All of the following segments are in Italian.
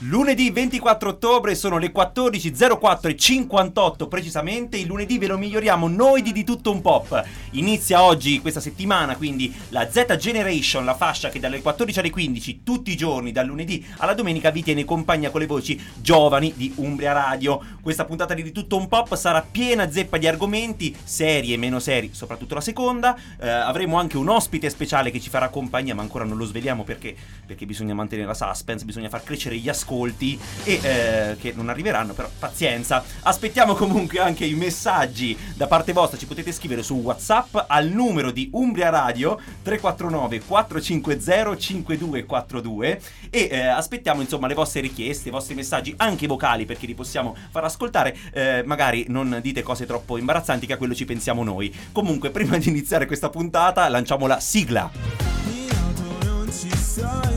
Lunedì 24 ottobre sono le 14.04 e 58 precisamente, il lunedì ve lo miglioriamo noi di Di Tutto Un Pop. Inizia oggi, questa settimana, quindi la Z Generation, la fascia che dalle 14 alle 15 tutti i giorni, dal lunedì alla domenica, vi tiene compagnia con le voci giovani di Umbria Radio. Questa puntata di Di Tutto Un Pop sarà piena zeppa di argomenti, seri e meno seri, soprattutto la seconda. Eh, avremo anche un ospite speciale che ci farà compagnia, ma ancora non lo sveliamo perché, perché bisogna mantenere la suspense, bisogna far crescere gli ascolti ascolti e eh, che non arriveranno, però pazienza. Aspettiamo comunque anche i messaggi da parte vostra, ci potete scrivere su WhatsApp al numero di Umbria Radio 349 450 5242 e eh, aspettiamo insomma le vostre richieste, i vostri messaggi anche vocali perché li possiamo far ascoltare, eh, magari non dite cose troppo imbarazzanti che a quello ci pensiamo noi. Comunque prima di iniziare questa puntata lanciamo la sigla. In auto non ci sei,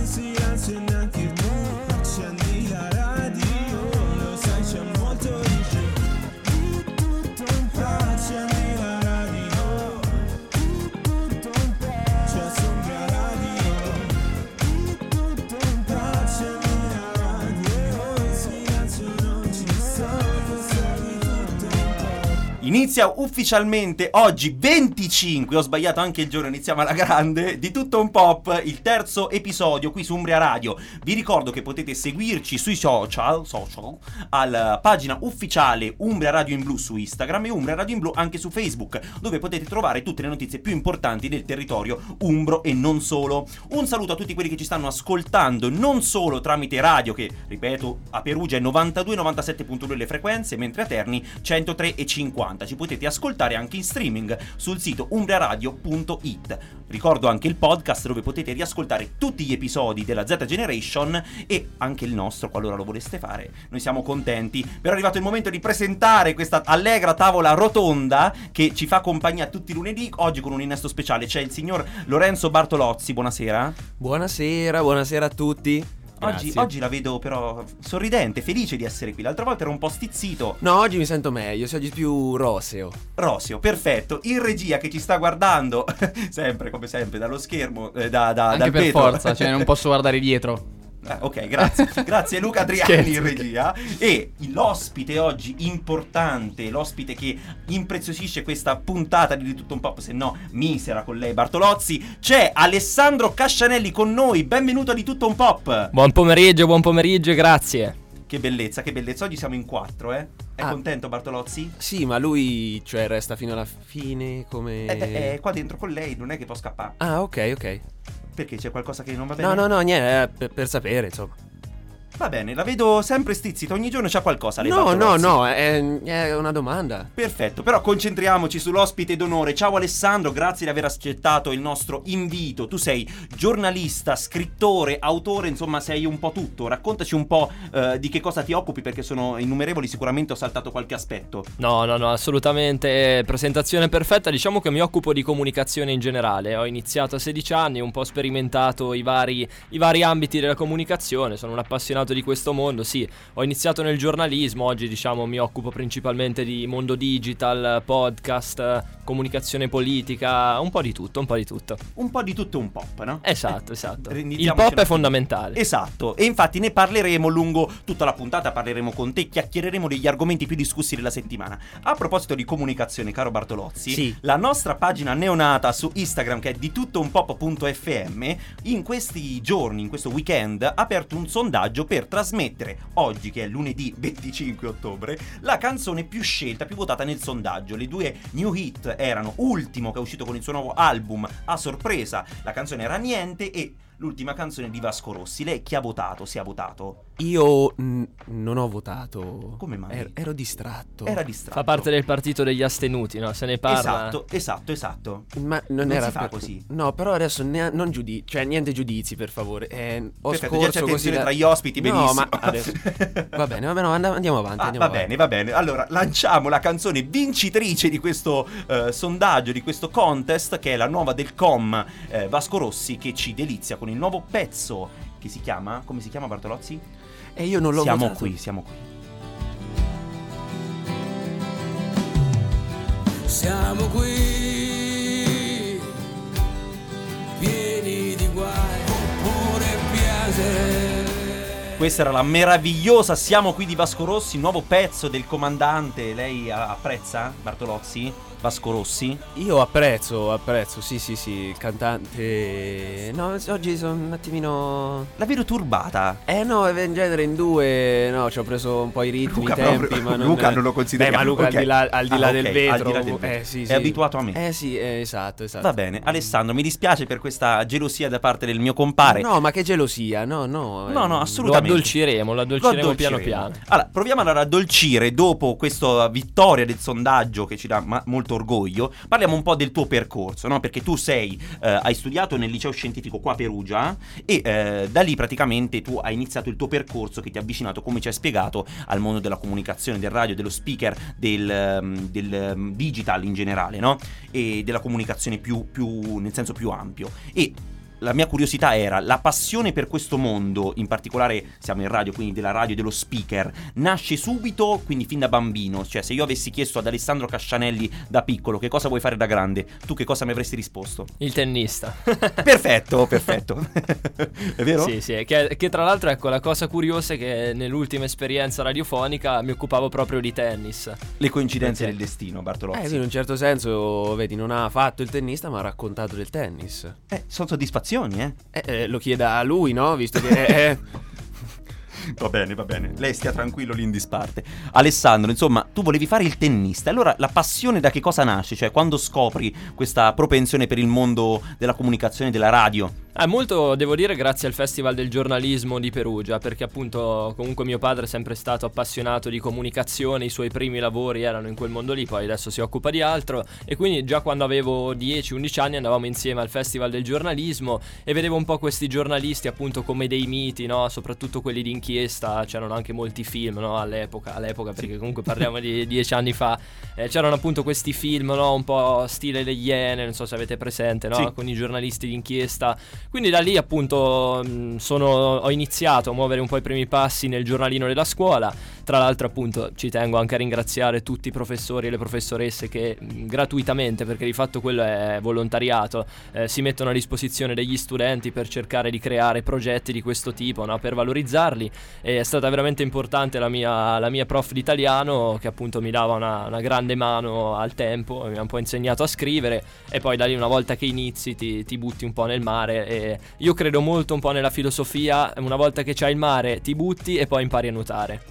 Inizia ufficialmente oggi 25, ho sbagliato anche il giorno, iniziamo alla grande, di tutto un pop, il terzo episodio qui su Umbria Radio. Vi ricordo che potete seguirci sui social, social alla pagina ufficiale Umbria Radio in Blu su Instagram e Umbria Radio in Blu anche su Facebook, dove potete trovare tutte le notizie più importanti del territorio umbro e non solo. Un saluto a tutti quelli che ci stanno ascoltando, non solo tramite radio, che ripeto, a Perugia è 92-97.2 le frequenze, mentre a Terni 103 e 50. Ci potete ascoltare anche in streaming sul sito umbriaradio.it. Ricordo anche il podcast dove potete riascoltare tutti gli episodi della Z Generation e anche il nostro, qualora lo voleste fare. Noi siamo contenti. Però è arrivato il momento di presentare questa allegra tavola rotonda che ci fa compagnia tutti i lunedì. Oggi con un innesto speciale c'è il signor Lorenzo Bartolozzi. Buonasera. Buonasera, buonasera a tutti. Oggi, oggi la vedo però sorridente, felice di essere qui. L'altra volta era un po' stizzito. No, oggi mi sento meglio, sei oggi più roseo. Rosio, perfetto. In regia che ci sta guardando, sempre come sempre, dallo schermo, eh, da, da, Anche dal per vetro. forza, cioè non posso guardare dietro. Eh, ok, grazie. Grazie Luca Adriani Scherzo, in regia. E l'ospite oggi importante, l'ospite che impreziosisce questa puntata di Di Tutto Un Pop, se no misera con lei Bartolozzi, c'è Alessandro Cascianelli con noi. Benvenuto a Di Tutto Un Pop. Buon pomeriggio, buon pomeriggio, grazie. Che bellezza, che bellezza. Oggi siamo in quattro, eh. È Ah. contento Bartolozzi? Sì, ma lui, cioè, resta fino alla fine come... Eh, beh, è qua dentro con lei, non è che può scappare. Ah, ok, ok. Perché c'è qualcosa che non va bene? No, no, no, niente, eh, per, per sapere, insomma. Va bene, la vedo sempre stizzita, ogni giorno c'ha qualcosa. lei, No, no, no, è, è una domanda. Perfetto, però concentriamoci sull'ospite d'onore. Ciao Alessandro, grazie di aver accettato il nostro invito. Tu sei giornalista, scrittore, autore, insomma sei un po' tutto. Raccontaci un po' eh, di che cosa ti occupi perché sono innumerevoli, sicuramente ho saltato qualche aspetto. No, no, no, assolutamente. Presentazione perfetta. Diciamo che mi occupo di comunicazione in generale. Ho iniziato a 16 anni, un po' sperimentato i vari, i vari ambiti della comunicazione. Sono un appassionato di questo mondo. Sì, ho iniziato nel giornalismo. Oggi, diciamo, mi occupo principalmente di mondo digital, podcast, comunicazione politica. Un po' di tutto, un po' di tutto. Un po' di tutto e un pop, no? Esatto, esatto. Il pop un è fondamentale. Esatto, e infatti ne parleremo lungo tutta la puntata, parleremo con te, chiacchiereremo degli argomenti più discussi della settimana. A proposito di comunicazione, caro Bartolozzi, Sì. la nostra pagina neonata su Instagram che è di tuttounpop.fm in questi giorni, in questo weekend, ha aperto un sondaggio per trasmettere oggi, che è lunedì 25 ottobre, la canzone più scelta, più votata nel sondaggio. Le due new hit erano Ultimo, che è uscito con il suo nuovo album a sorpresa, la canzone era Niente e l'ultima canzone di Vasco Rossi. Lei chi ha votato? Si ha votato? Io mm, non ho votato. Come mai? Er- ero distratto. Era distratto. Fa parte del partito degli astenuti, no? Se ne parla. Esatto, esatto, esatto. Ma non, Non era si fa per- così. No, però adesso ne- non giudizi, cioè niente giudizi per favore. Eh, ho Perfetto, scorso così da- tra gli ospiti, No, benissimo. ma adesso Va bene, va bene, and- andiamo avanti, Ah, andiamo va avanti. bene, va bene. Allora, lanciamo la canzone vincitrice di questo eh, sondaggio, di questo contest, che è la nuova del com eh, Vasco Rossi, che ci delizia con il nuovo pezzo che si chiama. Come si chiama Bartolozzi? E io non l'ho siamo votato. qui, siamo qui. Siamo qui, pieni di guai, pure piacere. Questa era la meravigliosa Siamo qui di Vasco Rossi, nuovo pezzo del comandante. Lei apprezza Bartolozzi? Vasco Rossi? Io apprezzo, apprezzo, sì, sì, sì, il cantante. No, oggi sono un attimino. La vedo turbata. Eh no, in genere in due, no, ci ho preso un po' i ritmi, Luca i tempi, proprio- ma non, Luca non lo consideriamo, Beh, ma Luca ok. al di là, al di là Ah, del ok, vetro. al di là del vetro. Eh, sì, È sì. abituato a me. Eh sì, eh, esatto, esatto. Va bene, Alessandro, mi dispiace per questa gelosia da parte del mio compare. No, ma che gelosia, no, no. No, no, assolutamente. Lo addolciremo, lo addolciremo, Lo piano addolciremo. piano. Allora, proviamo allora ad addolcire dopo questa vittoria del sondaggio che ci dà ma- molto orgoglio. Parliamo un po' del tuo percorso, no? Perché tu sei, eh, hai studiato nel liceo scientifico qua a Perugia e eh, da lì praticamente tu hai iniziato il tuo percorso che ti ha avvicinato, come ci hai spiegato, al mondo della comunicazione, del radio, dello speaker, del, ehm, del, ehm, digital in generale, no? E della comunicazione più, più nel senso più ampio. E la mia curiosità era la passione per questo mondo, in particolare siamo in radio, quindi della radio e dello speaker, nasce subito, quindi fin da bambino. Cioè, se io avessi chiesto ad Alessandro Cascianelli da piccolo che cosa vuoi fare da grande, tu che cosa mi avresti risposto? Il tennista. Perfetto, perfetto. è vero? Sì, sì, che, che tra l'altro ecco la cosa curiosa è che nell'ultima esperienza radiofonica mi occupavo proprio di tennis. Le coincidenze Perché? del destino, Eh, Bartolozzi. quindi in un certo senso, vedi, non ha fatto il tennista, ma ha raccontato del tennis. Eh, sono soddisfazioni, eh? Eh, eh, lo chieda a lui, no? Visto che. eh, Va bene, va bene. Lei stia tranquillo lì in disparte. Alessandro, insomma, tu volevi fare il tennista. Allora, la passione da che cosa nasce? Cioè, quando scopri questa propensione per il mondo della comunicazione della radio? Ah, molto devo dire grazie al Festival del giornalismo di Perugia, perché appunto comunque mio padre è sempre stato appassionato di comunicazione, i suoi primi lavori erano in quel mondo lì, poi adesso si occupa di altro e quindi già quando avevo 10-11 anni andavamo insieme al Festival del giornalismo e vedevo un po' questi giornalisti appunto come dei miti, no? soprattutto quelli di inchiesta, c'erano anche molti film no? all'epoca, all'epoca perché comunque parliamo di 10 anni fa, eh, c'erano appunto questi film no? un po' stile Le Iene, non so se avete presente, no? Sì. con i giornalisti di inchiesta. Quindi da lì appunto mh, sono- ho iniziato a muovere un po' i primi passi nel giornalino della scuola. Tra l'altro appunto ci tengo anche a ringraziare tutti i professori e le professoresse che mh, gratuitamente, perché di fatto quello è volontariato, eh, si mettono a disposizione degli studenti per cercare di creare progetti di questo tipo, no? per valorizzarli. È stata veramente importante la mia, la mia prof di italiano che appunto mi dava una, una grande mano al tempo, mi ha un po' insegnato a scrivere e poi da lì una volta che inizi ti, ti butti un po' nel mare e io credo molto un po' nella filosofia, una volta che c'hai il mare ti butti e poi impari a nuotare.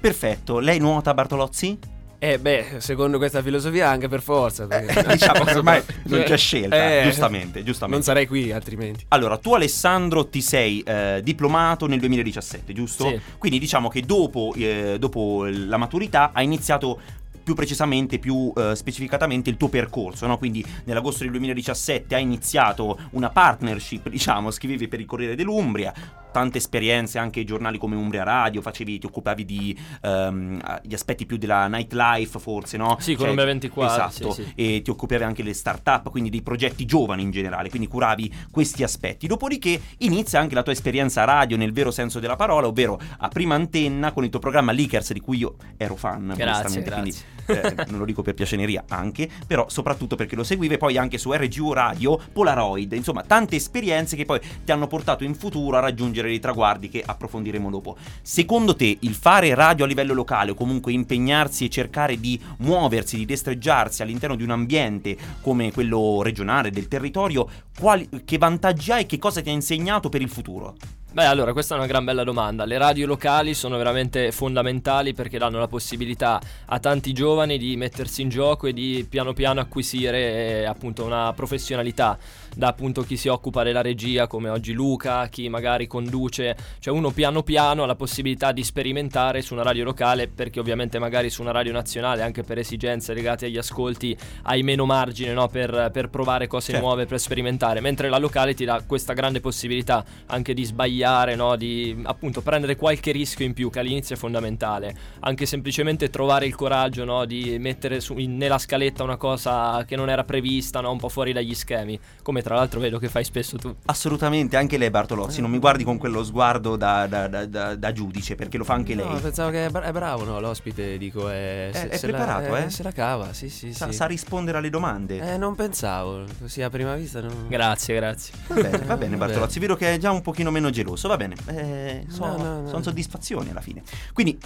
Perfetto. Lei nuota, Bartolozzi? Eh, beh, secondo questa filosofia, anche per forza. perché- diciamo che ormai non c'è scelta. Eh, giustamente, giustamente. Non sarei qui altrimenti. Allora, tu Alessandro ti sei eh, diplomato nel 2017, giusto? Sì. Quindi diciamo che dopo, eh, dopo la maturità hai iniziato più precisamente, più eh, specificatamente il tuo percorso, no? Quindi nell'agosto del 2017 hai iniziato una partnership, diciamo, scrivevi per il Corriere dell'Umbria, tante esperienze anche ai giornali come Umbria Radio, facevi, ti occupavi di ehm, gli aspetti più della nightlife forse, no? Sì, con Umbria 24, Esatto, sì, sì. e ti occupavi anche delle start-up, quindi dei progetti giovani in generale, quindi curavi questi aspetti. Dopodiché inizia anche la tua esperienza radio nel vero senso della parola, ovvero a prima antenna con il tuo programma Leakers di cui io ero fan. Grazie, grazie. Quindi, eh, non lo dico per piaceneria anche, però soprattutto perché lo seguivi e poi anche su RGU Radio, Polaroid, insomma tante esperienze che poi ti hanno portato in futuro a raggiungere dei traguardi che approfondiremo dopo. Secondo te il fare radio a livello locale o comunque impegnarsi e cercare di muoversi, di destreggiarsi all'interno di un ambiente come quello regionale del territorio, quali- che vantaggi hai e che cosa ti ha insegnato per il futuro? Beh, allora, questa è una gran bella domanda. Le radio locali sono veramente fondamentali perché danno la possibilità a tanti giovani di mettersi in gioco e di piano piano acquisire eh, appunto una professionalità. Da appunto chi si occupa della regia, come oggi Luca, chi magari conduce, cioè uno piano piano ha la possibilità di sperimentare su una radio locale perché ovviamente magari su una radio nazionale, anche per esigenze legate agli ascolti, hai meno margine no, per, per provare cose Certo. nuove, per sperimentare, mentre la locale ti dà questa grande possibilità anche di sbagliare, no? di appunto prendere qualche rischio in più che all'inizio è fondamentale, anche semplicemente trovare il coraggio no? di mettere su- in- nella scaletta una cosa che non era prevista, no? un po' fuori dagli schemi, come tra l'altro vedo che fai spesso tu. Assolutamente, anche lei Bartolozzi, non mi guardi con quello sguardo da, da- da- da- da giudice, perché lo fa anche No, lei. pensavo che è, bra- è bravo, no? L'ospite, dico, è, È- è se la- preparato, eh? Se la cava, sì, sì, Sa, sì. sa rispondere alle domande. Eh, non pensavo, così a prima vista non... Grazie, grazie. Va bene, va bene Eh, Bartolozzi, vedo che è già un pochino meno geloso, va bene, eh, so- No, no, no. sono soddisfazioni alla fine. Quindi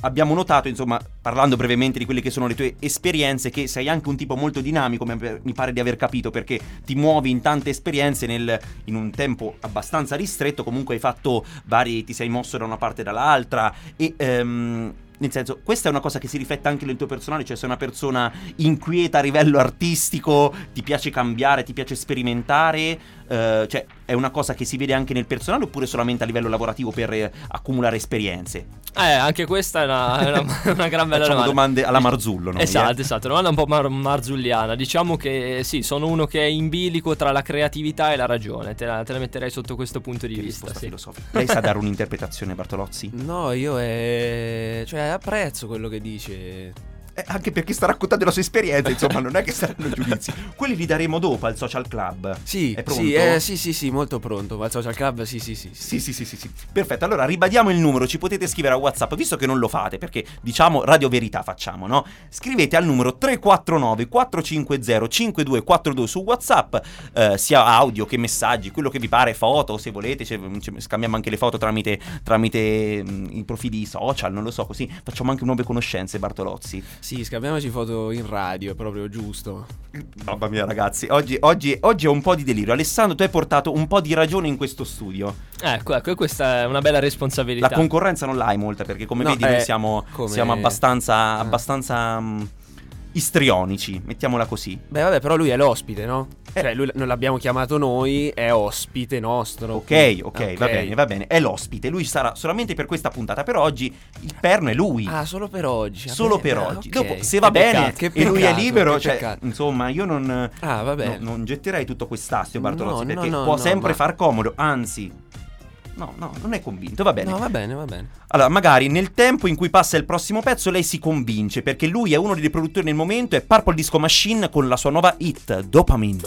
abbiamo notato, insomma, parlando brevemente di quelle che sono le tue esperienze, che sei anche un tipo molto dinamico, mi pare di aver capito, perché ti muovi in tante esperienze nel- in un tempo abbastanza ristretto, comunque hai fatto vari, ti sei mosso da una parte e dall'altra e... ehm, nel senso, questa è una cosa che si riflette anche nel tuo personale, cioè sei una persona inquieta a livello artistico, ti piace cambiare, ti piace sperimentare, eh, cioè è una cosa che si vede anche nel personale oppure solamente a livello lavorativo per eh, accumulare esperienze? Eh, anche questa è una, è una- una gran bella domanda. domande alla Marzullo, no? Esatto, esatto, domanda un po' mar- marzulliana. Diciamo che sì, sono uno che è in bilico tra la creatività e la ragione. Te la, te la metterei sotto questo punto di Che vista. Sì. filosofica. Lei sa dare un'interpretazione, Bartolozzi? No, io è... cioè apprezzo quello che dice. Eh, anche perché sta raccontando la sua esperienza, insomma, non è che saranno giudizi. Quelli li daremo dopo al social club. Sì, È pronto? sì, eh, sì, sì, sì, molto pronto. Al social club, sì, sì, sì. Sì, sì, sì, sì, sì. Perfetto, allora ribadiamo il numero, ci potete scrivere a WhatsApp, visto che non lo fate, perché diciamo Radio Verità facciamo, no? Scrivete al numero 349 450 5242 su WhatsApp, eh, sia audio che messaggi, quello che vi pare, foto, se volete, ce- scambiamo anche le foto tramite, tramite mm, i profili social, non lo so, così facciamo anche nuove conoscenze, Bartolozzi. Sì, scambiamoci foto in radio, è proprio giusto. Mamma mia ragazzi, oggi, oggi, oggi è un po' di delirio. Alessandro, tu hai portato un po' di ragione in questo studio. Ecco, ecco, questa è una bella responsabilità. La concorrenza non l'hai molta perché come No, vedi noi eh, siamo, come- siamo abbastanza, Ah. abbastanza mm, istrionici, mettiamola così. Beh, vabbè, però lui è l'ospite, no? Eh. Cioè, lui non l'abbiamo chiamato noi, è ospite nostro. Ok, ok, va bene, va bene. È l'ospite, lui sarà solamente per questa puntata, però oggi il perno è lui. Ah, solo per oggi. Solo bene, per ah, oggi. ok. Dopo, se va Che bene peccato, e lui è peccato, libero, cioè, peccato. insomma, io non, Ah, va bene. no- non getterei tutto quest'astio, Bartolozzi, No, perché no, può no, sempre ma- far comodo, anzi... No, no, non è convinto, va bene. No, va bene, va bene. Allora, magari nel tempo in cui passa il prossimo pezzo lei si convince perché lui è uno dei produttori nel momento è Purple Disco Machine con la sua nuova hit Dopamine.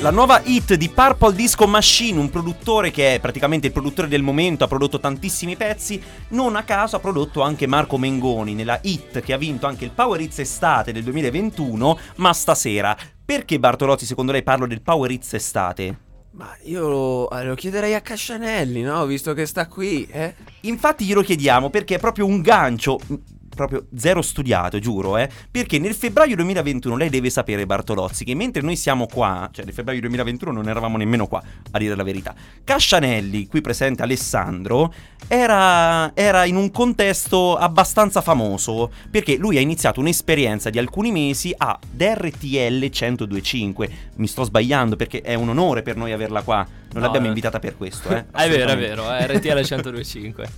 La nuova hit di Purple Disco Machine, un produttore che è praticamente il produttore del momento, ha prodotto tantissimi pezzi, non a caso ha prodotto anche Marco Mengoni nella hit che ha vinto anche il Power Hits Estate del 2021, ma stasera. Perché Bartolozzi secondo lei parlo del Power Hits Estate? Ma io lo, lo chiederei a Cascianelli, no? Visto che sta qui, eh? Infatti glielo chiediamo perché è proprio un gancio. Proprio zero studiato, giuro, eh. Perché nel febbraio 2021 lei deve sapere, Bartolozzi, che mentre noi siamo qua, cioè nel febbraio 2021 non eravamo nemmeno qua, a dire la verità. Cascianelli, qui presente Alessandro, era, era in un contesto abbastanza famoso. Perché lui ha iniziato un'esperienza di alcuni mesi a DRTL 1025. Mi sto sbagliando perché è un onore per noi averla qua. Non No, l'abbiamo eh. invitata per questo, eh. Ah, è vero, è vero, è RTL 1025.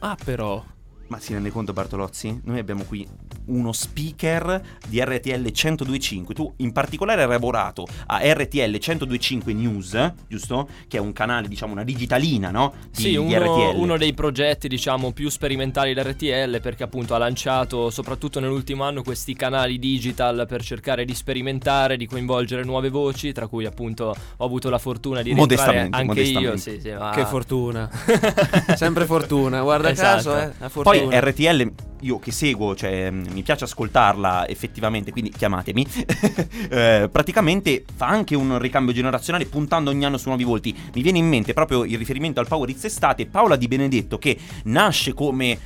Ah, però. Ma si rende conto Bartolozzi? Noi abbiamo qui uno speaker di RTL 1025. Tu in particolare hai lavorato a RTL 1025 News, giusto? Che è un canale, diciamo, una digitalina, no? Di, Sì, di uno, RTL. uno dei progetti, diciamo, più sperimentali dell'RTL perché appunto ha lanciato, soprattutto nell'ultimo anno, questi canali digital per cercare di sperimentare, di coinvolgere nuove voci, tra cui appunto ho avuto la fortuna di rientrare Modestamente, anche io. modestamente. Sì, sì, ma- Che fortuna. Sempre fortuna, guarda Esatto. caso, eh. La Poi fortuna. RTL, io che seguo, cioè mh, mi piace ascoltarla effettivamente, quindi chiamatemi. eh, praticamente fa anche un ricambio generazionale puntando ogni anno su nuovi volti. Mi viene in mente proprio il riferimento al Power Hits Estate, Paola Di Benedetto che nasce come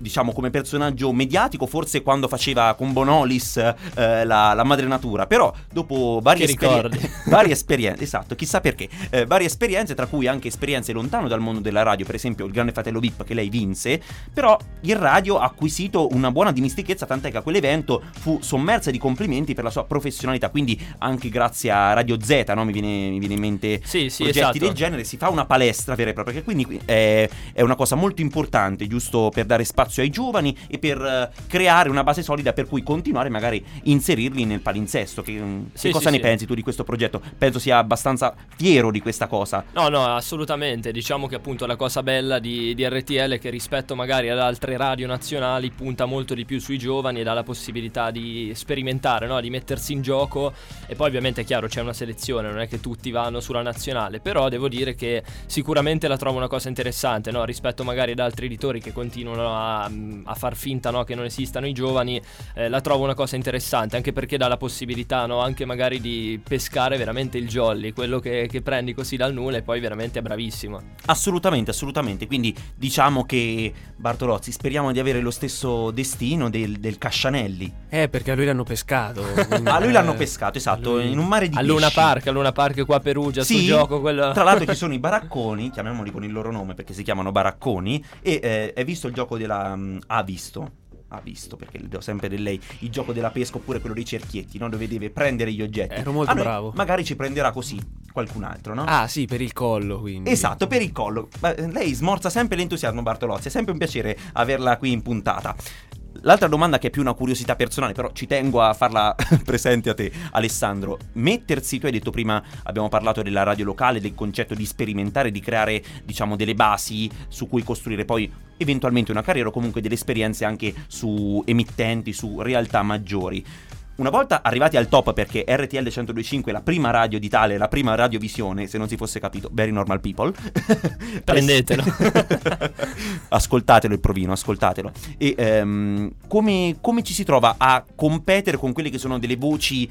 diciamo come personaggio mediatico forse quando faceva con Bonolis eh, la, la madre natura però dopo varie, Che esperien- ricordi. varie esperienze esatto chissà perché eh, varie esperienze tra cui anche esperienze lontano dal mondo della radio per esempio il grande fratello VIP che lei vinse però il radio ha acquisito una buona dimestichezza tant'è che a quell'evento fu sommersa di complimenti per la sua professionalità quindi anche grazie a Radio Z no? mi, viene, mi viene in mente Sì, sì, progetti esatto. del genere si fa una palestra vera e propria che quindi eh, è una cosa molto importante giusto per dare spazio spazio ai giovani e per eh, creare una base solida per cui continuare magari inserirli nel palinsesto. Che, mm, che Sì, cosa sì, ne sì. pensi tu di questo progetto? Penso sia abbastanza fiero di questa cosa. No, no, assolutamente. Diciamo che appunto la cosa bella di, di RTL è che rispetto magari ad altre radio nazionali punta molto di più sui giovani e dà la possibilità di sperimentare, no? di mettersi in gioco. E poi ovviamente è chiaro c'è una selezione, non è che tutti vanno sulla nazionale. Però devo dire che sicuramente la trovo una cosa interessante, no? rispetto magari ad altri editori che continuano a, a far finta no? che non esistano i giovani. eh, la trovo una cosa interessante, anche perché dà la possibilità no? anche magari di pescare veramente il jolly, quello che, che prendi così dal nulla e poi veramente è bravissimo. Assolutamente, assolutamente. Quindi diciamo che Bartolozzi, speriamo di avere lo stesso destino del, del Cascianelli. Eh, perché a lui l'hanno pescato. Ah, lui l'hanno eh, pescato, esatto, lui- in un mare di A Luna. Park, a Luna Park qua a Perugia, Sì, sul gioco quello... Tra l'altro ci sono i baracconi, chiamiamoli con il loro nome perché si chiamano baracconi. E eh, hai visto il gioco della. Mm, ha visto. Ha visto perché le do sempre del lei il gioco della pesca oppure quello dei cerchietti, no? dove deve prendere gli oggetti. Ero molto A noi bravo. Magari ci prenderà così qualcun altro, no? Ah, sì, per il collo, quindi. Esatto, per il collo. Ma, eh, lei smorza sempre l'entusiasmo, Bartolozzi. È sempre un piacere averla qui in puntata. L'altra domanda che è più una curiosità personale, però ci tengo a farla presente a te, Alessandro. Mettersi, tu hai detto prima, abbiamo parlato della radio locale, del concetto di sperimentare, di creare, diciamo, delle basi su cui costruire poi eventualmente una carriera o comunque delle esperienze anche su emittenti, su realtà maggiori. Una volta arrivati al top, perché RTL 1025 è la prima radio d'Italia, la prima radiovisione, se non si fosse capito, very normal people. Prendetelo. ascoltatelo il provino, ascoltatelo. E ehm, come, come ci si trova a competere con quelle che sono delle voci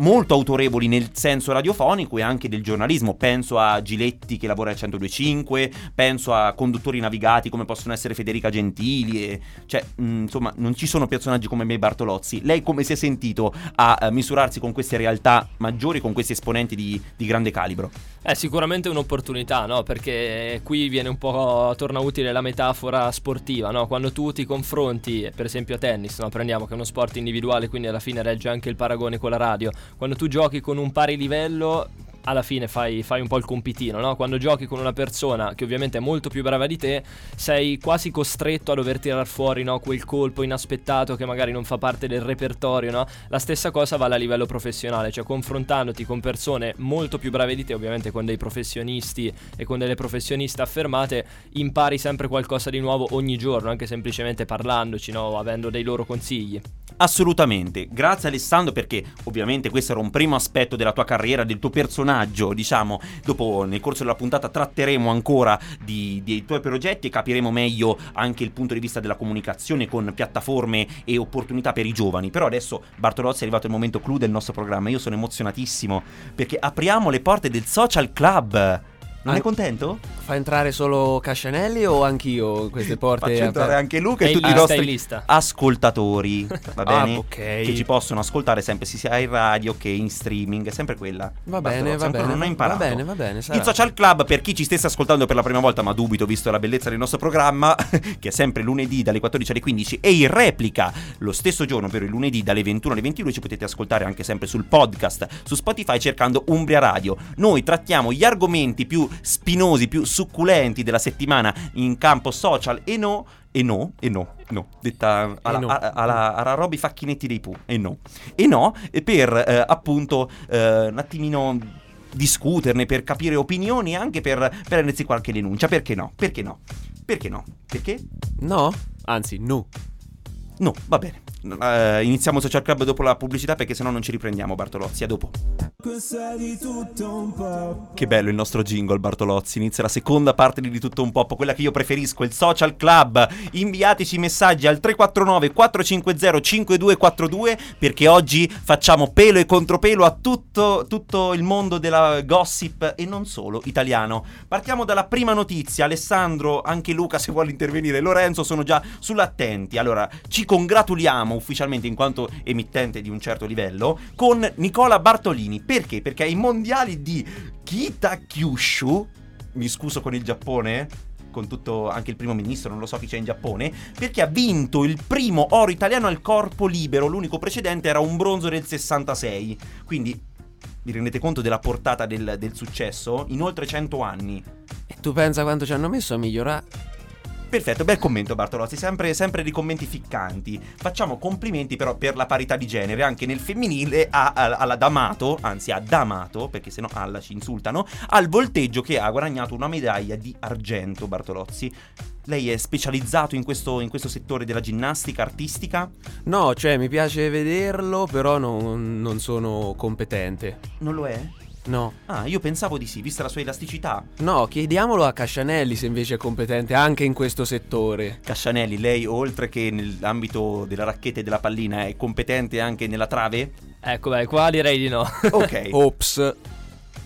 molto autorevoli nel senso radiofonico e anche del giornalismo. Penso a Giletti che lavora al 1025, penso a conduttori navigati come possono essere Federica Gentili, e, cioè mh, insomma non ci sono personaggi come me Bartolozzi. Lei come si è sentito a eh, misurarsi con queste realtà maggiori, con questi esponenti di, di grande calibro? È sicuramente un'opportunità, no? Perché qui viene un po', torna utile la metafora sportiva, no? Quando tu ti confronti, per esempio a tennis, no? Prendiamo che è uno sport individuale, quindi alla fine regge anche il paragone con la radio. Quando tu giochi con un pari livello, alla fine fai, fai un po' il compitino, no? Quando giochi con una persona che ovviamente è molto più brava di te, sei quasi costretto a dover tirar fuori, no? Quel colpo inaspettato che magari non fa parte del repertorio, no? La stessa cosa vale a livello professionale, cioè confrontandoti con persone molto più brave di te, ovviamente con dei professionisti e con delle professioniste affermate, impari sempre qualcosa di nuovo ogni giorno, anche semplicemente parlandoci, no? Avendo dei loro consigli. Assolutamente, grazie Alessandro perché ovviamente questo era un primo aspetto della tua carriera, del tuo personaggio, diciamo, dopo nel corso della puntata tratteremo ancora di- dei tuoi progetti e capiremo meglio anche il punto di vista della comunicazione con piattaforme e opportunità per i giovani, però adesso Bartolozzi è arrivato il momento clou del nostro programma, io sono emozionatissimo perché apriamo le porte del social club, non Ah. è contento? Fa entrare solo Cascianelli o anch'io queste porte? Faccio entrare anche Luca e in tutti i in nostri lista. ascoltatori, va Ah, bene? ok. Che ci possono ascoltare sempre sia in radio che in streaming, è sempre quella. Va Basta, bene, va bene. Non ho imparato. Va bene, va bene. sarà. Il Social Club, per chi ci stesse ascoltando per la prima volta, ma dubito visto la bellezza del nostro programma, che è sempre lunedì dalle 14 alle 15 e in replica lo stesso giorno, ovvero il lunedì dalle 21 alle 22, ci potete ascoltare anche sempre sul podcast su Spotify cercando Umbria Radio. Noi trattiamo gli argomenti più spinosi, più succulenti della settimana in campo social e no. E no, e no, no, detta alla, no. a- alla, alla Roby Facchinetti dei Pooh, e no, e no, per eh, appunto eh, un attimino discuterne, per capire opinioni e anche per prendersi qualche denuncia. Perché no? Perché no? Perché no? Perché? No? Anzi, no. No, va bene. Eh, iniziamo Social Club dopo la pubblicità perché sennò non ci riprendiamo Bartolozzi, a dopo. Che bello il nostro jingle Bartolozzi, inizia la seconda parte di Di Tutto Un Pop, quella che io preferisco, il Social Club. Inviateci messaggi al 349 450 5242 perché oggi facciamo pelo e contropelo a tutto, tutto il mondo della gossip e non solo italiano. Partiamo dalla prima notizia, Alessandro, anche Luca se vuole intervenire, Lorenzo sono già sull'attenti. Allora, ci congratuliamo ufficialmente in quanto emittente di un certo livello con Nicola Bartolini. Perché? Perché ai mondiali di Kitakyushu, mi scuso con il Giappone, con tutto anche il primo ministro, non lo so chi c'è in Giappone, perché ha vinto il primo oro italiano al corpo libero, l'unico precedente era un bronzo del 66. Quindi vi rendete conto della portata del, del successo? In oltre 100 anni. E tu pensa quanto ci hanno messo a migliorare? Perfetto, bel commento Bartolozzi, sempre, sempre dei commenti ficcanti. Facciamo complimenti però per la parità di genere anche nel femminile a- a- alla D'Amato, anzi a D'Amato, perché sennò alla ci insultano, al volteggio che ha guadagnato una medaglia di argento Bartolozzi. Lei è specializzato in questo, in questo settore della ginnastica artistica? No, cioè mi piace vederlo, però non, non sono competente. Non lo è? No. Ah, io pensavo di sì, vista la sua elasticità. No, chiediamolo a Cascianelli se invece è competente anche in questo settore. Cascianelli, lei oltre che nell'ambito della racchetta e della pallina è competente anche nella trave? Ecco, beh, qua direi di no. Ok. Ops.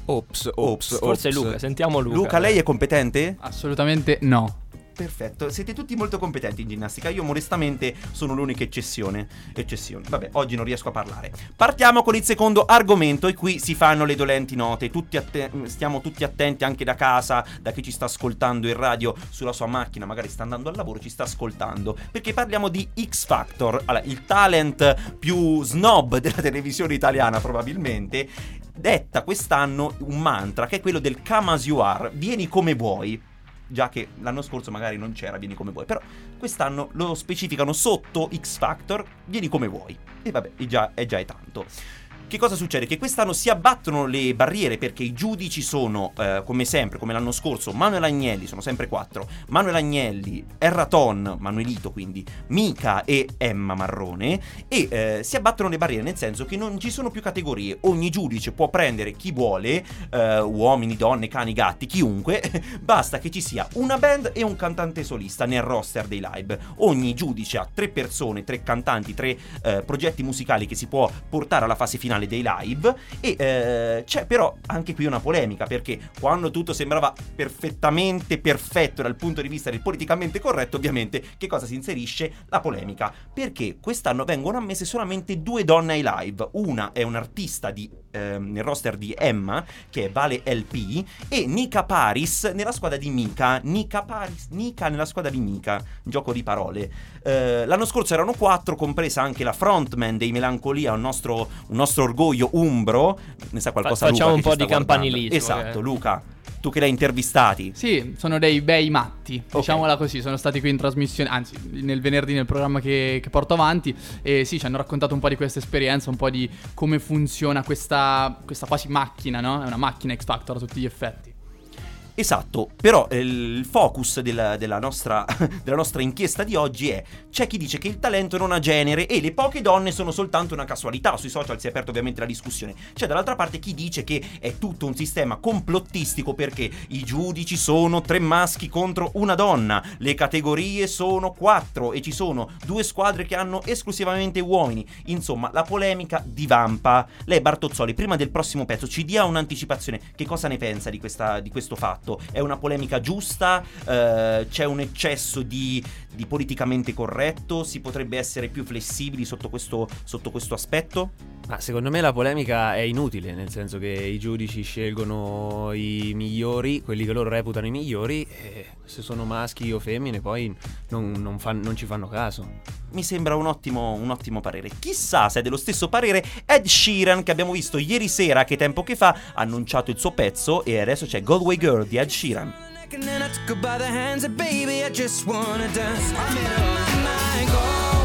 Ops, ops, Forse ops. Luca, sentiamo Luca. Luca, lei è competente? Assolutamente no. Perfetto, siete tutti molto competenti in ginnastica. Io modestamente sono l'unica eccezione. Eccezione. Vabbè, oggi non riesco a parlare. Partiamo con il secondo argomento e qui si fanno le dolenti note. Tutti atte- stiamo tutti attenti anche da casa, da chi ci sta ascoltando in radio sulla sua macchina, magari sta andando al lavoro, ci sta ascoltando, perché parliamo di X Factor, allora, il talent più snob della televisione italiana probabilmente. Detta quest'anno un mantra che è quello del come as you are, vieni come vuoi già che l'anno scorso magari non c'era, vieni come vuoi. Però quest'anno lo specificano sotto X Factor, vieni come vuoi. E vabbè, è già, è già è tanto. Che cosa succede? Che quest'anno si abbattono le barriere perché i giudici sono, eh, come sempre, come l'anno scorso, Manuel Agnelli, sono sempre quattro, Manuel Agnelli, Erraton, Manuelito quindi, Mica e Emma Marrone, e eh, si abbattono le barriere nel senso che non ci sono più categorie, ogni giudice può prendere chi vuole, eh, uomini, donne, cani, gatti, chiunque, basta che ci sia una band e un cantante solista nel roster dei live. Ogni giudice ha tre persone, tre cantanti, tre eh, progetti musicali che si può portare alla fase finale dei live e eh, c'è però anche qui una polemica perché quando tutto sembrava perfettamente perfetto dal punto di vista del politicamente corretto ovviamente che cosa si inserisce? La polemica perché quest'anno vengono ammesse solamente due donne ai live una è un'artista di, ehm, nel roster di Emma che è Vale LP e Nika Paris nella squadra di Mika. Nika Paris Nika nella squadra di Mika. Gioco di parole. Eh, l'anno scorso erano quattro compresa anche la frontman dei Melancolia un nostro, un nostro orgoglio umbro. Ne sa qualcosa Fa- facciamo Luca, un po' di guardando. campanilismo, esatto eh. Luca tu che l'hai intervistati Sì, sono dei bei matti, diciamola così, sono stati qui in trasmissione, anzi nel venerdì nel programma che, che porto avanti e sì, ci hanno raccontato un po' di questa esperienza, un po' di come funziona questa, questa quasi macchina, no? È una macchina X Factor a tutti gli effetti. Esatto, però eh, il focus della, della nostra, della nostra inchiesta di oggi è c'è chi dice che il talento non ha genere e le poche donne sono soltanto una casualità, sui social si è aperta ovviamente la discussione, c'è dall'altra parte chi dice che è tutto un sistema complottistico perché i giudici sono tre maschi contro una donna, le categorie sono quattro e ci sono due squadre che hanno esclusivamente uomini, insomma la polemica divampa. Lei Bartozzoli, prima del prossimo pezzo ci dia un'anticipazione, che cosa ne pensa di, questa, di questo fatto? È una polemica giusta? Eh, c'è un eccesso di, di politicamente corretto? Si potrebbe essere più flessibili sotto questo, sotto questo aspetto? Ma secondo me la polemica è inutile, nel senso che i giudici scelgono i migliori, quelli che loro reputano i migliori, e se sono maschi o femmine poi non, non fan- non ci fanno caso. Mi sembra un ottimo, un ottimo parere. Chissà se è dello stesso parere Ed Sheeran, che abbiamo visto ieri sera, che tempo che fa, ha annunciato il suo pezzo e adesso c'è Goldway Girl di Ed Sheeran. And then I took her by the hands and baby, I just wanna dance. I made up my mind,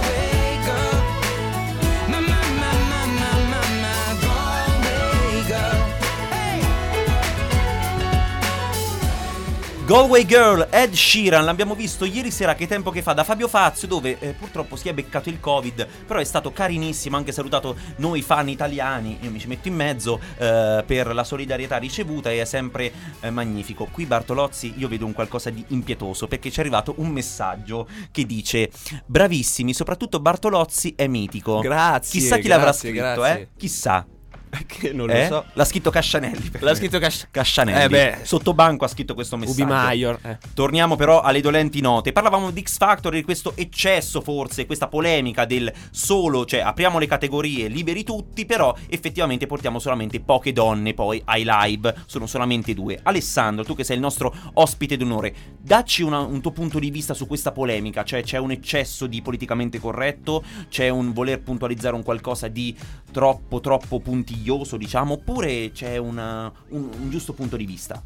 Galway Girl, Ed Sheeran, l'abbiamo visto ieri sera che tempo che fa da Fabio Fazio dove eh, purtroppo si è beccato il covid, però è stato carinissimo, anche salutato noi fan italiani, io mi ci metto in mezzo eh, per la solidarietà ricevuta e è sempre eh, magnifico. Qui Bartolozzi io vedo un qualcosa di impietoso perché ci è arrivato un messaggio che dice bravissimi, soprattutto Bartolozzi è mitico. Grazie, Chissà chi l'avrà grazie, scritto, grazie. eh? Chissà. Che non Eh? lo so. L'ha scritto Cascianelli. L'ha me. scritto Casci- Cascianelli. Eh beh. Sotto banco ha scritto questo messaggio. Ubi Maior. eh. Torniamo però alle dolenti note. Parlavamo di X Factor, di questo eccesso forse, questa polemica del solo, cioè apriamo le categorie, liberi tutti, però effettivamente portiamo solamente poche donne poi ai live, sono solamente due. Alessandro, tu che sei il nostro ospite d'onore, dacci una- un tuo punto di vista su questa polemica, cioè c'è un eccesso di politicamente corretto, c'è un voler puntualizzare un qualcosa di troppo troppo puntiglioso, diciamo, oppure c'è una- un- un giusto punto di vista?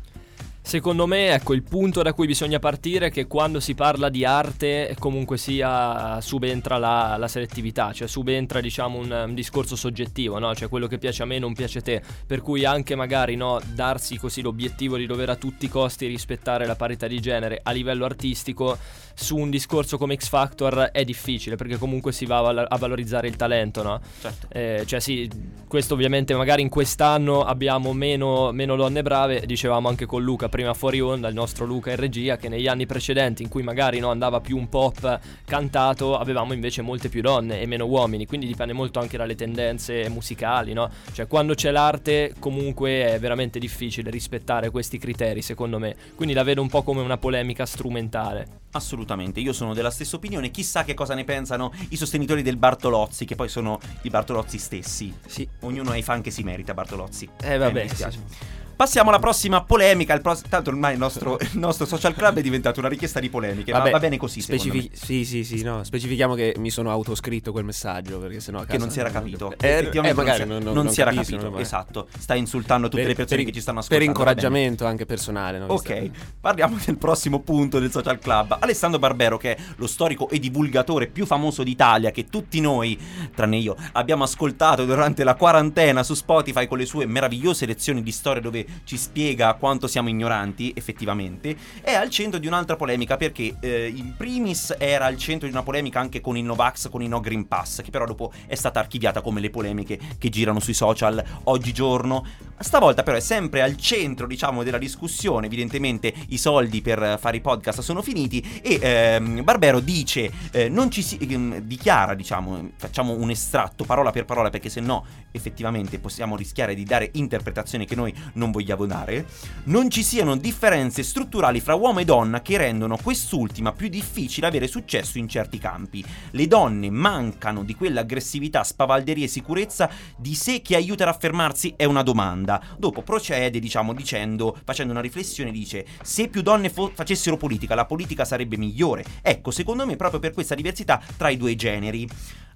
Secondo me, ecco, il punto da cui bisogna partire è che quando si parla di arte comunque sia subentra la, la selettività, cioè subentra diciamo un, un discorso soggettivo, no? Cioè quello che piace a me non piace a te, per cui anche magari no, darsi così l'obiettivo di dover a tutti i costi rispettare la parità di genere a livello artistico su un discorso come X Factor è difficile perché comunque si va a, val- a valorizzare il talento, no? Certo. Eh, cioè sì, questo ovviamente magari in quest'anno abbiamo meno, meno donne brave, dicevamo anche con Luca prima fuori onda, il nostro Luca in regia, che negli anni precedenti in cui magari no, andava più un pop cantato, avevamo invece molte più donne e meno uomini, quindi dipende molto anche dalle tendenze musicali, no? Cioè quando c'è l'arte comunque è veramente difficile rispettare questi criteri secondo me, quindi la vedo un po' come una polemica strumentale. Assolutamente, io sono della stessa opinione. Chissà che cosa ne pensano i sostenitori del Bartolozzi, che poi sono i Bartolozzi stessi. Sì. Ognuno ha i fan che si merita, Bartolozzi. Eh, vabbè, mi dispiace. sì, sì. Passiamo alla prossima polemica. il pros- Tanto ormai il nostro, il nostro social club è diventato una richiesta di polemiche. Vabbè, va bene così, specifi-. Sì, sì, sì, no. Specifichiamo che mi sono autoscritto quel messaggio perché sennò a Che non si era capito. Eh, Effettivamente eh, magari non, non, si- non- si era capiscono, capito. Esatto. Stai insultando tutte Per- le persone per- che ci stanno Per ascoltando. bene. incoraggiamento anche personale, no? Ok, parliamo del prossimo punto del social club. Alessandro Barbero, che è lo storico e divulgatore più famoso d'Italia, che tutti noi, tranne io, abbiamo ascoltato durante la quarantena su Spotify con le sue meravigliose lezioni di storia dove ci spiega quanto siamo ignoranti, effettivamente, è al centro di un'altra polemica perché eh, in primis era al centro di una polemica anche con il Novax, con il No Green Pass, che però dopo è stata archiviata come le polemiche che girano sui social oggigiorno. Stavolta però è sempre al centro, diciamo, della discussione. Evidentemente i soldi per fare i podcast sono finiti e ehm, Barbero dice, eh, non ci si ehm, dichiara, diciamo, facciamo un estratto parola per parola perché se no effettivamente possiamo rischiare di dare interpretazioni che noi non vogliamo dare. Non ci siano differenze strutturali fra uomo e donna che rendono quest'ultima più difficile avere successo in certi campi. Le donne mancano di quell'aggressività, spavalderia e sicurezza di sé che aiuta ad affermarsi è una domanda. Dopo procede, diciamo, dicendo, facendo una riflessione, dice: Se più donne fo- facessero politica, la politica sarebbe migliore. Ecco, secondo me, proprio per questa diversità tra i due generi.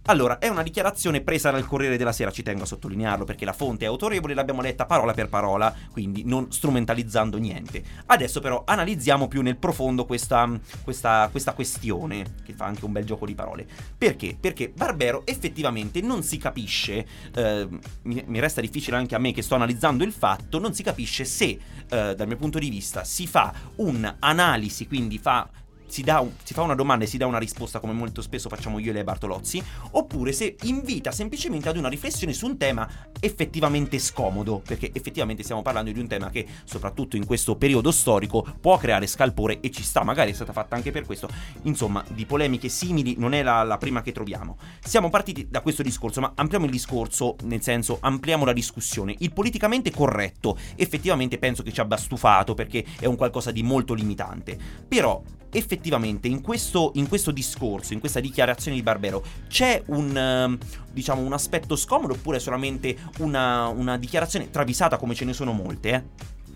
Allora, è una dichiarazione presa dal Corriere della Sera, ci tengo a sottolinearlo perché la fonte è autorevole, l'abbiamo letta parola per parola, quindi non strumentalizzando niente. Adesso però analizziamo più nel profondo questa, questa, questa questione, che fa anche un bel gioco di parole. Perché? Perché Barbero effettivamente non si capisce, eh, mi, mi resta difficile anche a me che sto analizzando il fatto, non si capisce se, eh, dal mio punto di vista, si fa un'analisi, quindi fa si, dà si fa una domanda e si dà una risposta come molto spesso facciamo io e lei Bartolozzi, oppure se invita semplicemente ad una riflessione su un tema effettivamente scomodo, perché effettivamente stiamo parlando di un tema che soprattutto in questo periodo storico può creare scalpore e ci sta, magari è stata fatta anche per questo, insomma di polemiche simili non è la, la prima che troviamo. Siamo partiti da questo discorso, ma ampliamo il discorso, nel senso ampliamo la discussione. Il politicamente corretto effettivamente penso che ci abbia stufato perché è un qualcosa di molto limitante, però effettivamente in questo, in questo discorso, in questa dichiarazione di Barbero, c'è un, ehm, diciamo, un aspetto scomodo oppure solamente una, una dichiarazione travisata come ce ne sono molte? Eh?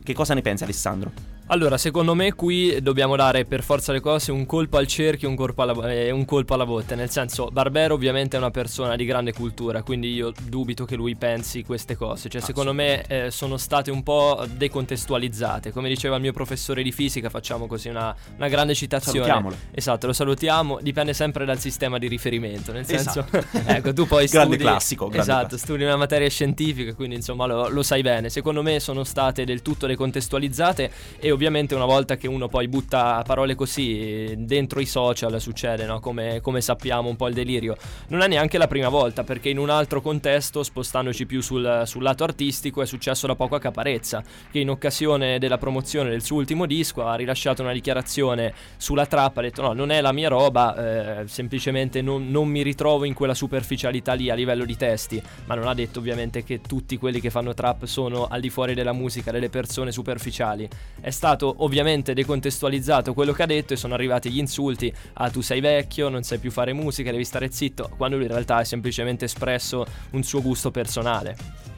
Che cosa ne pensi Alessandro? Allora, secondo me qui dobbiamo dare per forza le cose un colpo al cerchio e un, colpo alla- e un colpo alla botte. Nel senso, Barbero ovviamente è una persona di grande cultura, quindi io dubito che lui pensi queste cose. Cioè, secondo me eh, sono state un po' decontestualizzate. Come diceva il mio professore di fisica, facciamo così una, una grande citazione. Salutiamolo. Esatto, lo salutiamo. Dipende sempre dal sistema di riferimento. Nel senso, Esatto. ecco, tu poi Grande studi. classico, grande esatto, classico. studi una materia scientifica, quindi insomma lo, lo sai bene. Secondo me sono state del tutto decontestualizzate e ovviamente una volta che uno poi butta parole così eh, dentro i social succede, no? come, come sappiamo un po' il delirio. Non è neanche la prima volta perché in un altro contesto, spostandoci più sul, sul lato artistico, è successo da poco a Caparezza, che in occasione della promozione del suo ultimo disco ha rilasciato una dichiarazione sulla trappa, ha detto no, non è la mia roba, eh, semplicemente non, non mi ritrovo in quella superficialità lì a livello di testi, ma non ha detto ovviamente che tutti quelli che fanno trap sono al di fuori della musica, delle persone superficiali. È stato ovviamente decontestualizzato quello che ha detto e sono arrivati gli insulti, ah tu sei vecchio, non sai più fare musica, devi stare zitto, quando lui in realtà ha semplicemente espresso un suo gusto personale.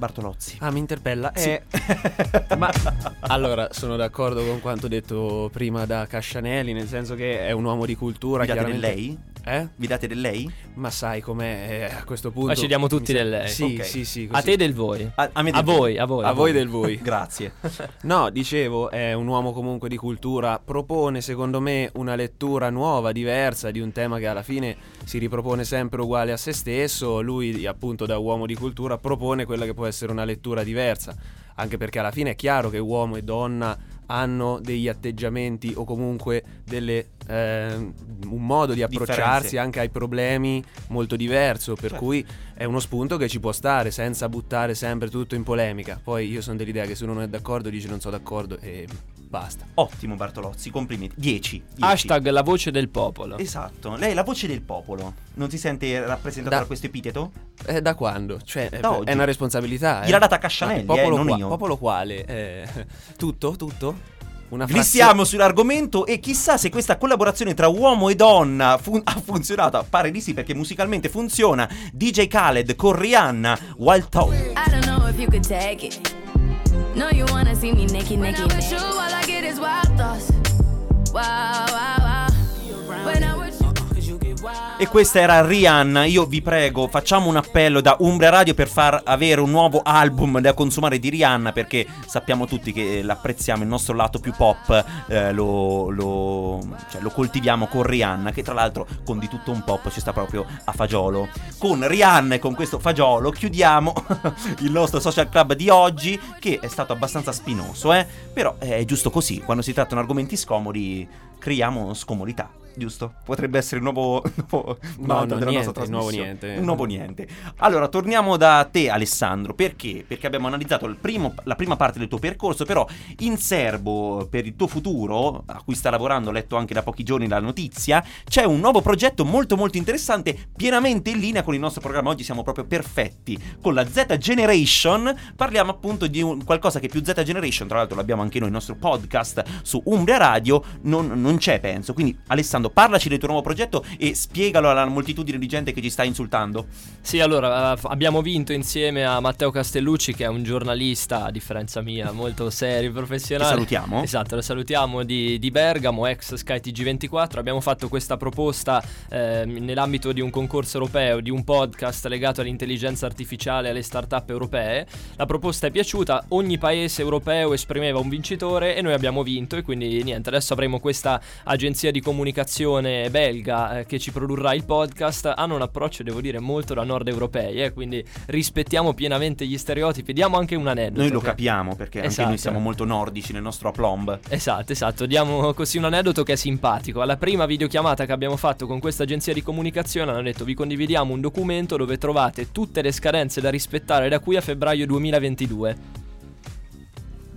Bartolozzi. Ah, mi interpella. Sì. Eh, ma allora sono d'accordo con quanto detto prima da Cascianelli, nel senso che è un uomo di cultura. Chiaramente. lei? Eh? Vi date del lei? Ma sai com'è eh, a questo punto? Ma ci diamo tutti del lei. Sì, Ok. sì, sì. A così. te del voi. A, a me A del voi, a voi. A voi del voi. Grazie. No, dicevo, è un uomo comunque di cultura, propone secondo me una lettura nuova, diversa di un tema che alla fine si ripropone sempre uguale a se stesso, lui appunto da uomo di cultura propone quella che può essere una lettura diversa, anche perché alla fine è chiaro che uomo e donna hanno degli atteggiamenti o comunque delle, ehm, un modo di approcciarsi Differenze. anche ai problemi molto diverso, per Certo. cui è uno spunto che ci può stare senza buttare sempre tutto in polemica. Poi io sono dell'idea che se uno non è d'accordo dice non sono d'accordo e basta. Ottimo Bartolozzi, complimenti. 10. Hashtag la voce del popolo. Esatto, lei è la voce del popolo. Non si sente rappresentata Da- da, questo epiteto? Eh, da quando? Cioè, è, Da oggi. è una responsabilità. Gliel'ha eh. data Cascianelli, il popolo, eh, non qua- io. popolo quale? Eh, tutto? Tutto? Una Glissiamo sull'argomento e chissà se questa collaborazione tra uomo e donna fun- ha funzionato. Pare di sì perché musicalmente funziona. DJ Khaled con Rihanna, Wild Thought. I don't know if you could take it. No, you wanna see me naked, naked. When I'm with you, all I get is wild thoughts. Wow, wow, wow. When I'm with you. E questa era Rihanna. Io vi prego, facciamo un appello da Umbria Radio per far avere un nuovo album da consumare di Rihanna. Perché sappiamo tutti che l'apprezziamo, il nostro lato più pop eh, lo, lo- cioè, lo coltiviamo con Rihanna. Che tra l'altro con di tutto un pop ci sta proprio a fagiolo. Con Rihanna e con questo fagiolo chiudiamo il nostro social club di oggi. Che è stato abbastanza spinoso, eh. Però è giusto così. Quando si trattano argomenti scomodi, creiamo scomodità. Giusto? Potrebbe essere il nuovo, nuovo No, mantra no, della niente, nuovo niente. Un nuovo niente. Allora, torniamo da te, Alessandro. Perché? Perché abbiamo analizzato il primo- la prima parte del tuo percorso, però in serbo per il tuo futuro, a cui sta lavorando, ho letto anche da pochi giorni la notizia, c'è un nuovo progetto molto molto interessante, pienamente in linea con il nostro programma. Oggi siamo proprio perfetti. Con la Z Generation parliamo appunto di un- qualcosa che più Z Generation, tra l'altro l'abbiamo anche noi, il nostro podcast su Umbria Radio, non, non c'è penso. Quindi Alessandro, parlaci del tuo nuovo progetto e spiegalo alla moltitudine di gente che ci sta insultando. Sì, allora eh, abbiamo vinto insieme a Matteo Castellucci, che è un giornalista, a differenza mia, molto serio, professionale. Che salutiamo. Esatto, lo salutiamo di, di Bergamo, ex Sky TG24. Abbiamo fatto questa proposta ehm, nell'ambito di un concorso europeo, di un podcast legato all'intelligenza artificiale e alle start-up europee. La proposta è piaciuta, ogni paese europeo esprimeva un vincitore e noi abbiamo vinto e quindi niente, adesso avremo questa agenzia di comunicazione belga eh, che ci produrrà il podcast. Hanno un approccio, devo dire, molto da nord europei, eh, quindi rispettiamo pienamente gli stereotipi. Diamo anche un aneddoto. Noi lo che- capiamo perché anche Esatto. noi siamo molto nordici nel nostro aplomb. Esatto, esatto, diamo così un aneddoto che è simpatico. Alla prima videochiamata che abbiamo fatto con questa agenzia di comunicazione hanno detto vi condividiamo un documento dove trovate tutte le scadenze da rispettare da qui a febbraio 2022.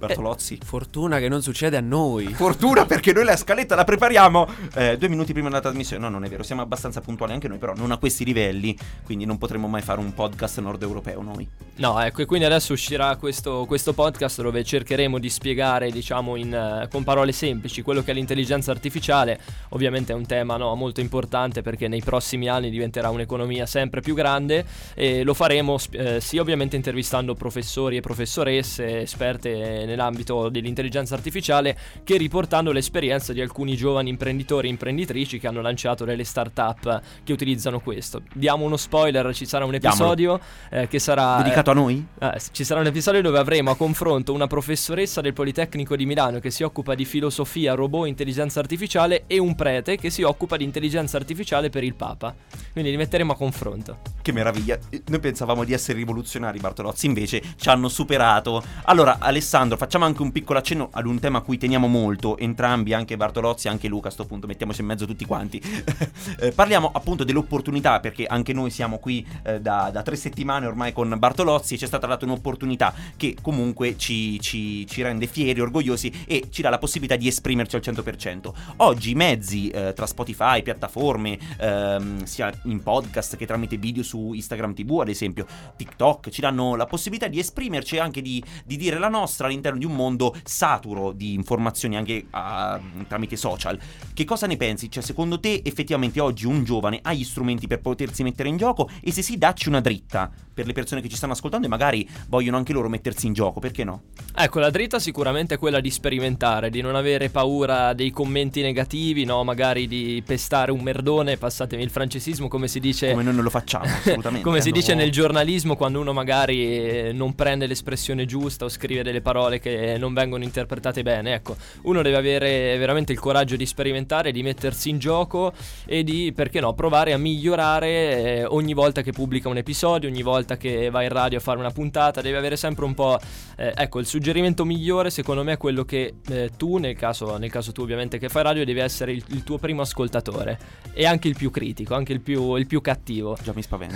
Bartolozzi. Fortuna che non succede a noi. Fortuna perché noi la scaletta la prepariamo eh, due minuti prima della trasmissione. No, non è vero, siamo abbastanza puntuali anche noi, però non a questi livelli. Quindi non potremmo mai fare un podcast nord europeo noi. No, ecco, e quindi adesso uscirà questo, questo podcast dove cercheremo di spiegare, diciamo, in, eh, con parole semplici quello che è l'intelligenza artificiale. Ovviamente è un tema no, molto importante perché nei prossimi anni diventerà un'economia sempre più grande e lo faremo eh, sì ovviamente intervistando professori e professoresse esperte nell'ambito dell'intelligenza artificiale che riportando l'esperienza di alcuni giovani imprenditori e imprenditrici che hanno lanciato delle start-up che utilizzano questo. Diamo uno spoiler, ci sarà un episodio eh, che sarà... Dedicato a noi? eh, ci sarà un episodio dove avremo a confronto una professoressa del Politecnico di Milano che si occupa di filosofia, robot, intelligenza artificiale e un prete che si occupa di intelligenza artificiale per il Papa. Quindi li metteremo a confronto. Che meraviglia. Eh, Noi pensavamo di essere rivoluzionari, Bartolozzi, invece ci hanno superato. Allora, Alessandro, facciamo anche un piccolo accenno ad un tema a cui teniamo molto, entrambi, anche Bartolozzi anche Luca, a sto punto, mettiamoci in mezzo tutti quanti. Eh, parliamo appunto dell'opportunità, perché anche noi siamo qui eh, da, da tre settimane ormai con Bartolozzi e ci è stata data un'opportunità che comunque ci, ci- ci rende fieri, orgogliosi e ci dà la possibilità di esprimerci al 100%. Oggi i mezzi eh, tra Spotify, piattaforme, ehm, sia in podcast che tramite video su Instagram TV, ad esempio, TikTok, ci danno la possibilità di esprimerci e anche di, di dire la nostra all'interno di un mondo saturo di informazioni anche ah, tramite social. Che cosa ne pensi? Cioè, secondo te effettivamente oggi un giovane ha gli strumenti per potersi mettere in gioco? E se sì, dacci una dritta per le persone che ci stanno ascoltando e magari vogliono anche loro mettersi in gioco, perché no? Ecco, la dritta sicuramente è quella di sperimentare, di non avere paura dei commenti negativi, no? Magari di pestare un merdone, passatemi il francesismo, come si dice... Come noi non lo facciamo, assolutamente. Come si dice nel giornalismo quando uno magari eh, non prende l'espressione giusta o scrive delle parole che non vengono interpretate bene, ecco, uno deve avere veramente il coraggio di sperimentare, di mettersi in gioco e di, perché no, provare a migliorare eh, ogni volta che pubblica un episodio, ogni volta che va in radio a fare una puntata, deve avere sempre un po'... eh, ecco, il suggerimento migliore secondo me è quello che eh, tu, nel caso, nel caso tu ovviamente che fai radio, devi essere il, il tuo primo ascoltatore e anche il più critico, anche il più, il più cattivo. Già mi spavento.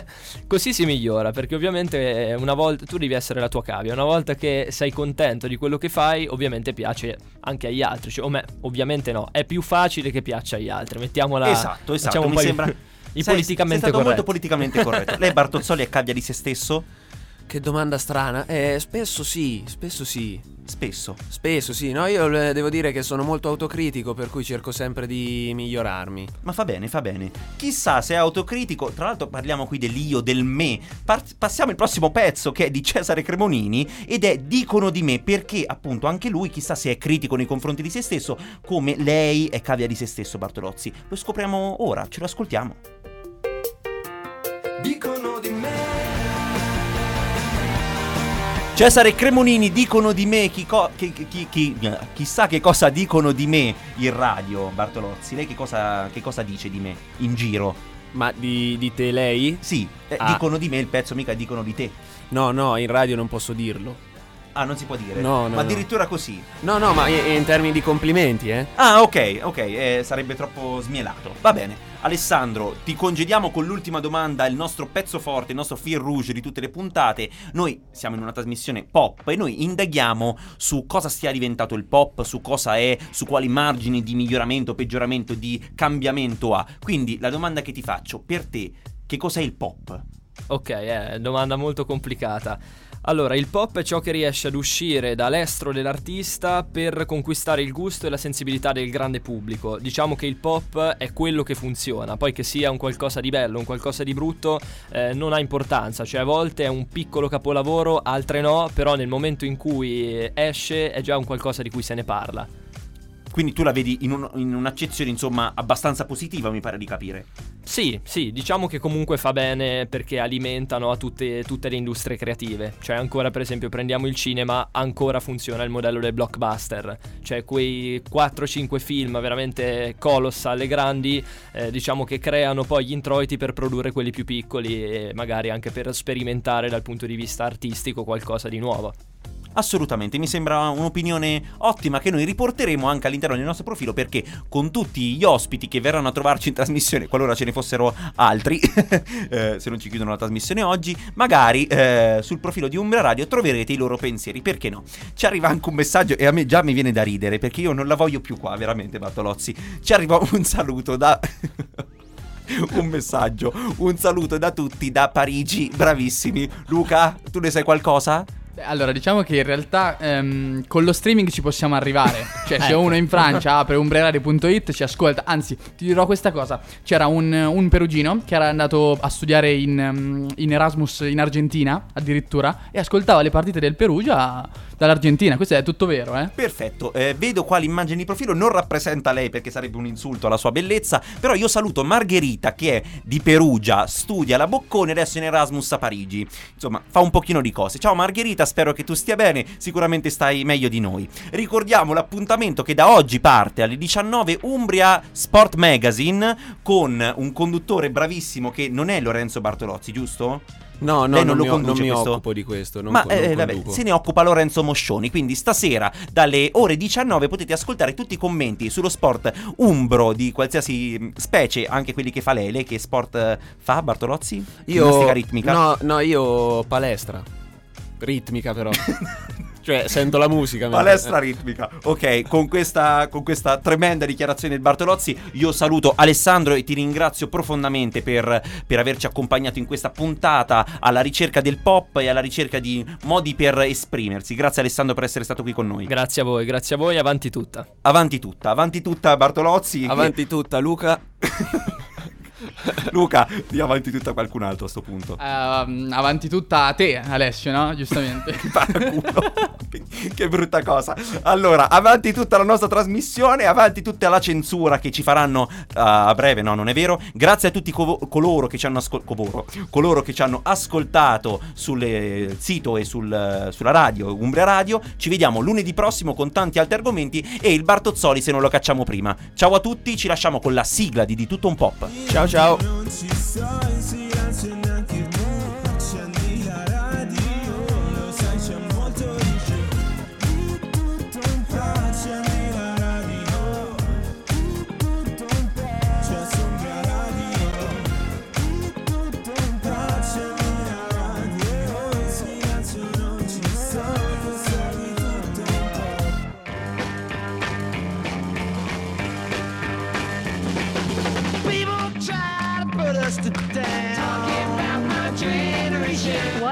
Così si migliora, perché ovviamente eh, una volta tu devi essere la tua cavia. Una volta che sei contento di quello che fai, ovviamente piace anche agli altri. Cioè, o me, ovviamente no, è più facile che piaccia agli altri. Mettiamola esatto, esatto, mi sembra... I Sei- politicamente sei stato molto corretti. politicamente corretto. Lei Bartozzoli è cavia di se stesso? Che domanda strana. Eh, spesso sì, spesso sì. Spesso. Spesso sì, no? Io eh, devo dire che sono molto autocritico, per cui cerco sempre di migliorarmi. Ma fa bene, fa bene. Chissà se è autocritico. Tra l'altro parliamo qui dell'io, del me. Par- passiamo al prossimo pezzo che è di Cesare Cremonini ed è Dicono di me perché appunto anche lui chissà se è critico nei confronti di se stesso come lei è cavia di se stesso Bartolozzi. Lo scopriamo ora, ce lo ascoltiamo. Dicono di me Cesare Cremonini dicono di me chi co- chi- chi- chi- chi- chissà che cosa dicono di me in radio Bartolozzi. Lei che cosa, che cosa dice di me in giro? Ma di, di te lei? Sì, eh, Ah. dicono di me il pezzo, mica dicono di te. No, no, in radio non posso dirlo. Ah, non si può dire. No, no, Ma no. addirittura così. No, no, ma in, in termini di complimenti, eh? Ah, ok, ok, eh, sarebbe troppo smielato. Va bene. Alessandro, ti congediamo con l'ultima domanda, il nostro pezzo forte, il nostro fil rouge di tutte le puntate. Noi siamo in una trasmissione pop e noi indaghiamo su cosa sia diventato il pop, su cosa è, su quali margini di miglioramento, peggioramento, di cambiamento ha. Quindi la domanda che ti faccio, per te, che cos'è il pop? Ok, è domanda molto complicata. Allora, il pop è ciò che riesce ad uscire dall'estro dell'artista per conquistare il gusto e la sensibilità del grande pubblico. Diciamo che il pop è quello che funziona, poi che sia un qualcosa di bello, un qualcosa di brutto, eh, non ha importanza, cioè a volte è un piccolo capolavoro, altre no, però nel momento in cui esce è già un qualcosa di cui se ne parla. Quindi tu la vedi in, un- in un'accezione, insomma, abbastanza positiva, mi pare di capire. Sì, sì, diciamo che comunque fa bene perché alimentano a tutte, tutte le industrie creative. Cioè, ancora, per esempio, prendiamo il cinema, ancora funziona il modello del blockbuster. Cioè, quei 4-5 film veramente colossal e grandi, eh, diciamo che creano poi gli introiti per produrre quelli più piccoli e magari anche per sperimentare dal punto di vista artistico qualcosa di nuovo. Assolutamente, mi sembra un'opinione ottima che noi riporteremo anche all'interno del nostro profilo perché con tutti gli ospiti che verranno a trovarci in trasmissione, qualora ce ne fossero altri, eh, se non ci chiudono la trasmissione oggi, magari eh, sul profilo di Umbra Radio troverete i loro pensieri, perché no? Ci arriva anche un messaggio e a me già mi viene da ridere perché io non la voglio più qua, veramente Bartolozzi. Ci arriva un saluto da... Un messaggio, un saluto da tutti da Parigi, bravissimi. Luca, tu ne sai qualcosa? Allora, diciamo che in realtà ehm, con lo streaming ci possiamo arrivare. Cioè, se Ecco. uno in Francia apre umbreradio.it ci ascolta. Anzi, ti dirò questa cosa: c'era un, un perugino che era andato a studiare in, ehm, in Erasmus in Argentina, addirittura, e ascoltava le partite del Perugia dall'Argentina. Questo è tutto vero, eh? Perfetto, eh, vedo qua l'immagine di profilo, non rappresenta lei perché sarebbe un insulto alla sua bellezza, però io saluto Margherita che è di Perugia, studia la Boccone, adesso in Erasmus a Parigi. Insomma, fa un pochino di cose. Ciao Margherita, spero che tu stia bene, sicuramente stai meglio di noi. Ricordiamo l'appuntamento che da oggi parte alle 19 Umbria Sport Magazine con un conduttore bravissimo che non è Lorenzo Bartolozzi, giusto? No, no, Lei non, non lo mi, o- non conduce mi questo? occupo di questo. Ma co- non eh, vabbè, se ne occupa Lorenzo Moscioni. Quindi stasera dalle ore 19 potete ascoltare tutti i commenti sullo sport umbro di qualsiasi mh, specie, anche quelli che fa lei. Lei che sport eh, fa, Bartolozzi? Ginnastica Io. ritmica? No, no, io palestra. Ritmica, però. cioè, sento la musica. Palestra ritmica. Ok, con questa, con questa tremenda dichiarazione del Bartolozzi, io saluto Alessandro e ti ringrazio profondamente per, per averci accompagnato in questa puntata alla ricerca del pop e alla ricerca di modi per esprimersi. Grazie Alessandro per essere stato qui con noi. Grazie a voi, grazie a voi, avanti tutta. Avanti tutta, avanti tutta Bartolozzi. Avanti tutta, Luca. Luca, di avanti tutta qualcun altro a sto punto. Ehm, avanti tutta a te, Alessio, no? Giustamente. Che brutta cosa. Allora, avanti tutta la nostra trasmissione, avanti tutta la censura che ci faranno uh, a breve, no, non è vero. Grazie a tutti covo- coloro che ci hanno ascol- covoro- coloro che ci hanno ascoltato sul eh, sito e sul, sulla radio, Umbria Radio. Ci vediamo lunedì prossimo con tanti altri argomenti e il Bartozzoli se non lo cacciamo prima. Ciao a tutti, ci lasciamo con la sigla di Di tutto un pop. Ciao ciao.